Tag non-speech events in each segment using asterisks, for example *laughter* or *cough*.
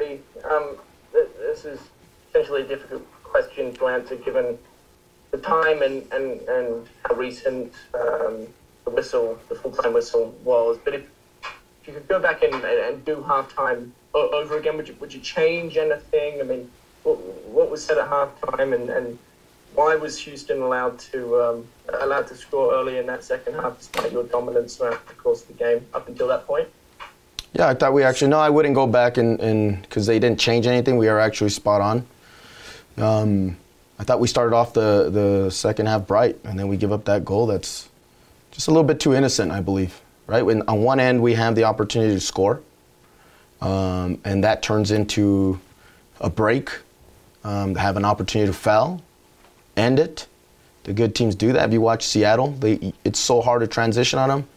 Um, this is essentially a difficult question to answer given the time and, and, and how recent um, the whistle, the full time whistle was. But if, if you could go back and, and do halftime over again, would you, would you change anything? I mean, what, what was said at halftime and, and why was Houston allowed to um, allowed to score early in that second half despite your dominance throughout the course of the game up until that point? Yeah, I thought we actually no, I wouldn't go back and because they didn't change anything. We are actually spot on. Um, I thought we started off the the second half bright, and then we give up that goal. That's just a little bit too innocent, I believe. Right? When on one end we have the opportunity to score, um, and that turns into a break, um, have an opportunity to foul, end it. The good teams do that. If you watch Seattle, they, it's so hard to transition on them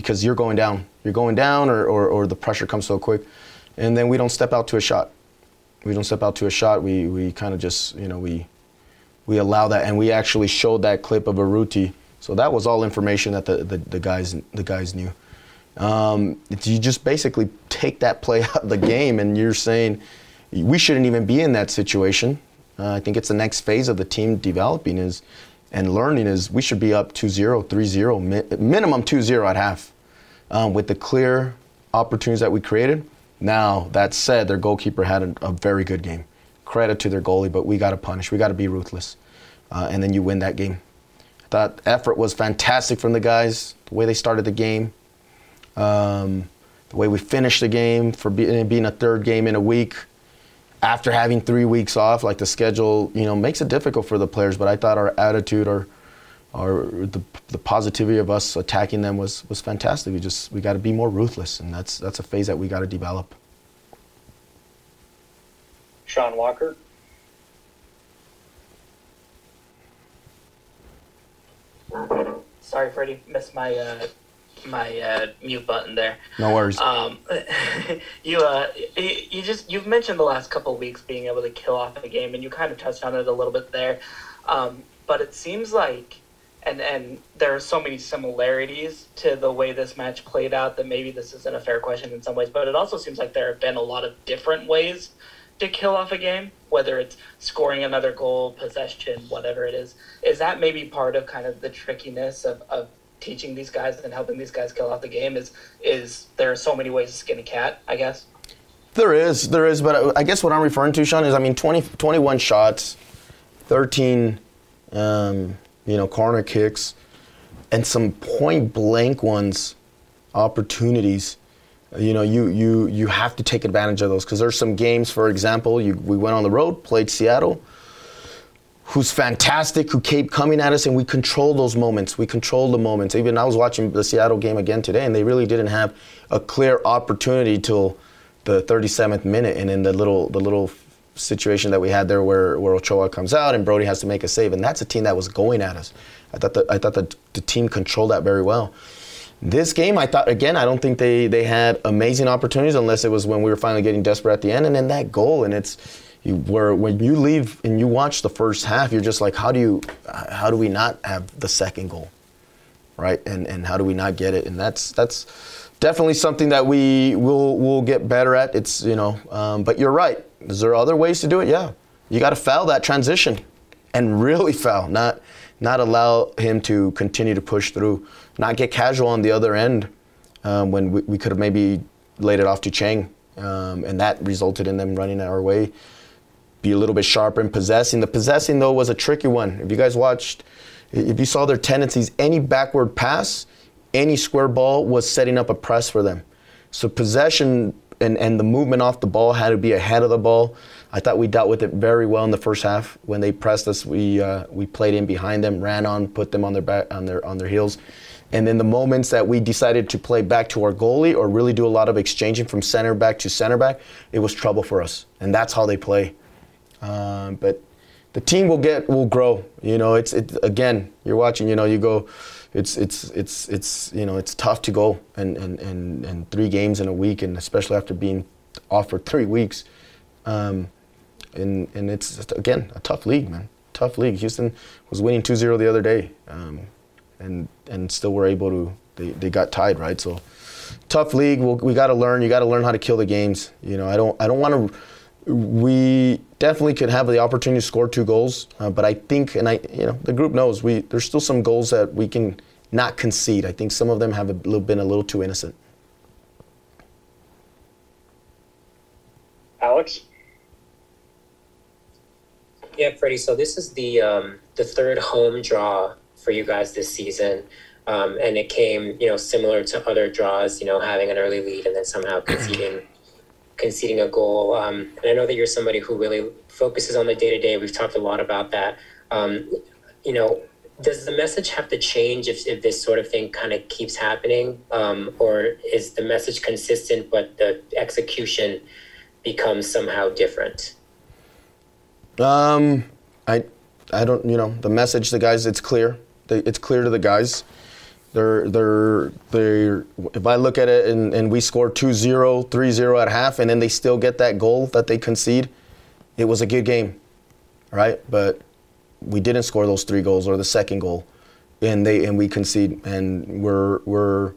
because you're going down. You're going down, or, or, or the pressure comes so quick. And then we don't step out to a shot. We don't step out to a shot. We, we kind of just, you know, we, we allow that. And we actually showed that clip of Urruti. So that was all information that the, the, the guys, the guys knew. Um, you just basically take that play *laughs* out of the game, and you're saying we shouldn't even be in that situation. Uh, I think it's the next phase of the team developing is and learning is we should be up 2-0, 3-0, mi- minimum 2-0 at half, um, with the clear opportunities that we created. Now that said, their goalkeeper had a, a very good game. Credit to their goalie, but we got to punish. We got to be ruthless, uh, and then you win that game. That effort was fantastic from the guys. The way they started the game, um, the way we finished the game for be- being a third game in a week after having three weeks off, like the schedule, you know, makes it difficult for the players. But I thought our attitude, or our the, the positivity of us attacking them was was fantastic. We just we got to be more ruthless, and that's that's a phase that we got to develop. Sean Walker. Sorry, Freddy, missed my uh, my uh, mute button there. No worries. Um, *laughs* you uh, you just you've mentioned the last couple weeks being able to kill off a game, and you kind of touched on it a little bit there. Um, but it seems like, and and there are so many similarities to the way this match played out that maybe this isn't a fair question in some ways, but it also seems like there have been a lot of different ways to kill off a game, whether it's scoring another goal, possession, whatever it is. Is that maybe part of kind of the trickiness of, of teaching these guys and helping these guys kill off the game is is there are so many ways to skin a cat, I guess. There is, there is, but I guess what I'm referring to, Sean, is I mean 20, 21 shots, 13, um, you know, corner kicks, and some point blank ones, opportunities. You know, you you you have to take advantage of those because there's some games, for example, you, we went on the road, played Seattle who's fantastic, who kept coming at us, and we control those moments. We control the moments. Even I was watching the Seattle game again today, and they really didn't have a clear opportunity till the 37th minute, and in the little the little situation that we had there where where Ochoa comes out and Brody has to make a save, and that's a team that was going at us. I thought that I thought that the team controlled that very well. This game, I thought again, I don't think they they had amazing opportunities unless it was when we were finally getting desperate at the end, and then that goal, and it's you, where when you leave and you watch the first half, you're just like, how do you, how do we not have the second goal, right? And and how do we not get it? And that's that's definitely something that we will will get better at. It's you know, um, but you're right. Is there other ways to do it? Yeah, you got to foul that transition, and really foul, not not allow him to continue to push through, not get casual on the other end um, when we, we could have maybe laid it off to Chang, um, and that resulted in them running our way be a little bit sharper in possessing. The possessing, though, was a tricky one. If you guys watched, if you saw their tendencies, any backward pass, any square ball was setting up a press for them. So possession and, and the movement off the ball had to be ahead of the ball. I thought we dealt with it very well in the first half. When they pressed us, we uh, we played in behind them, ran on, put them on their back on their on their heels. And then the moments that we decided to play back to our goalie or really do a lot of exchanging from center back to center back, it was trouble for us. And that's how they play. Um, but the team will get will grow. You know, it's it again. You're watching. You know, you go. It's it's it's it's you know it's tough to go and and and, and three games in a week, and especially after being off for three weeks. Um, and and it's again a tough league, man. Tough league. Houston was winning 2-0 the other day, um, and and still were able to. They, they got tied, right? So tough league. We'll, we got to learn. You got to learn how to kill the games. You know, I don't I don't want to. We definitely could have the opportunity to score two goals, uh, but I think, and I, you know, the group knows we there's still some goals that we can not concede. I think some of them have a little, been a little too innocent. Alex. Yeah, Freddy. So this is the um, the third home draw for you guys this season, um, and it came, you know, similar to other draws. You know, having an early lead and then somehow conceding conceding a goal. Um, and I know that you're somebody who really focuses on the day to day. We've talked a lot about that. Um, you know, does the message have to change if, if this sort of thing kind of keeps happening, um, or is the message consistent but the execution becomes somehow different? Um, I, I don't. You know, the message, the guys, it's clear. It's clear to the guys. They're, they're, they're, if I look at it and, and we score 2-0, 3-0 at half, and then they still get that goal that they concede, it was a good game, right? But we didn't score those three goals or the second goal, and they and we concede, and we're we're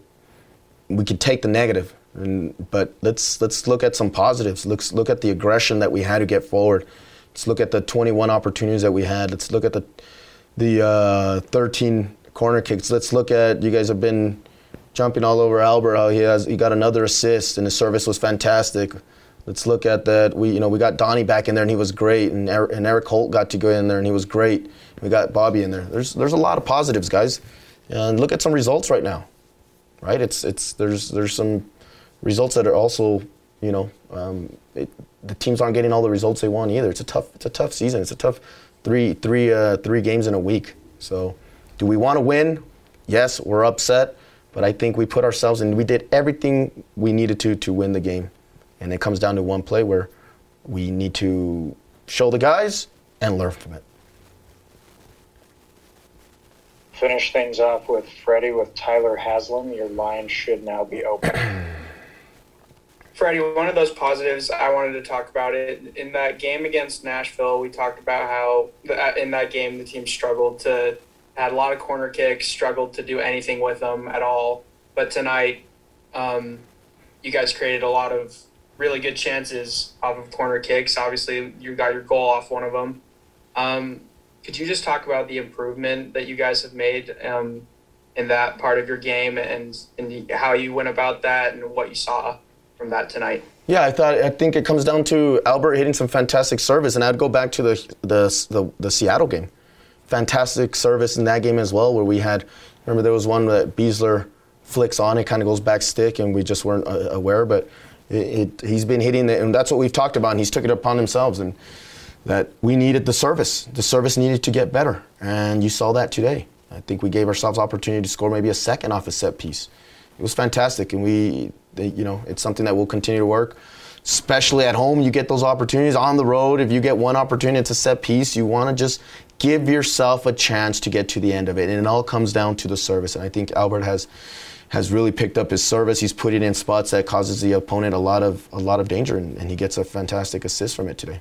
we could take the negative, and, but let's let's look at some positives. Let's look at the aggression that we had to get forward. Let's look at the 21 opportunities that we had. Let's look at the the uh, 13 corner kicks. Let's look at you guys have been jumping all over Albert. How he has he got another assist and his service was fantastic. Let's look at that. We you know we got Donny back in there and he was great, and Erik, and Erik Holt got to go in there and he was great. We got Bobby in there. There's there's a lot of positives, guys, and look at some results right now. Right? It's it's there's there's some results that are also you know um, it, the teams aren't getting all the results they want either. It's a tough it's a tough season. It's a tough three three uh, three games in a week. So do we want to win? Yes, we're upset, but I think we put ourselves in. We did everything we needed to to win the game, and it comes down to one play where we need to show the guys and learn from it. Finish things off with Freddy with Tyler Haslam. Your line should now be open. *clears throat* Freddy, one of those positives I wanted to talk about it in that game against Nashville. We talked about how uh, in that game the team struggled to had a lot of corner kicks, struggled to do anything with them at all. But tonight, um, you guys created a lot of really good chances off of corner kicks. Obviously, you got your goal off one of them. Um, could you just talk about the improvement that you guys have made um, in that part of your game and, and how you went about that and what you saw from that tonight? Yeah, I thought I think it comes down to Albert hitting some fantastic service, and I'd go back to the the, the, the Seattle game fantastic service in that game as well, where we had, remember there was one that Besler flicks on, it kind of goes back stick, and we just weren't uh, aware. But it, it, he's been hitting it, and that's what we've talked about, and he's took it upon himself, and that we needed the service. The service needed to get better, and you saw that today. I think we gave ourselves opportunity to score maybe a second off a set piece. It was fantastic, and we, they, you know, it's something that will continue to work especially at home, you get those opportunities. On the road, if you get one opportunity, it's a set piece. You want to just give yourself a chance to get to the end of it. And it all comes down to the service. And I think Albert has has really picked up his service. He's put it in spots that causes the opponent a lot of a lot of danger, and, and he gets a fantastic assist from it today.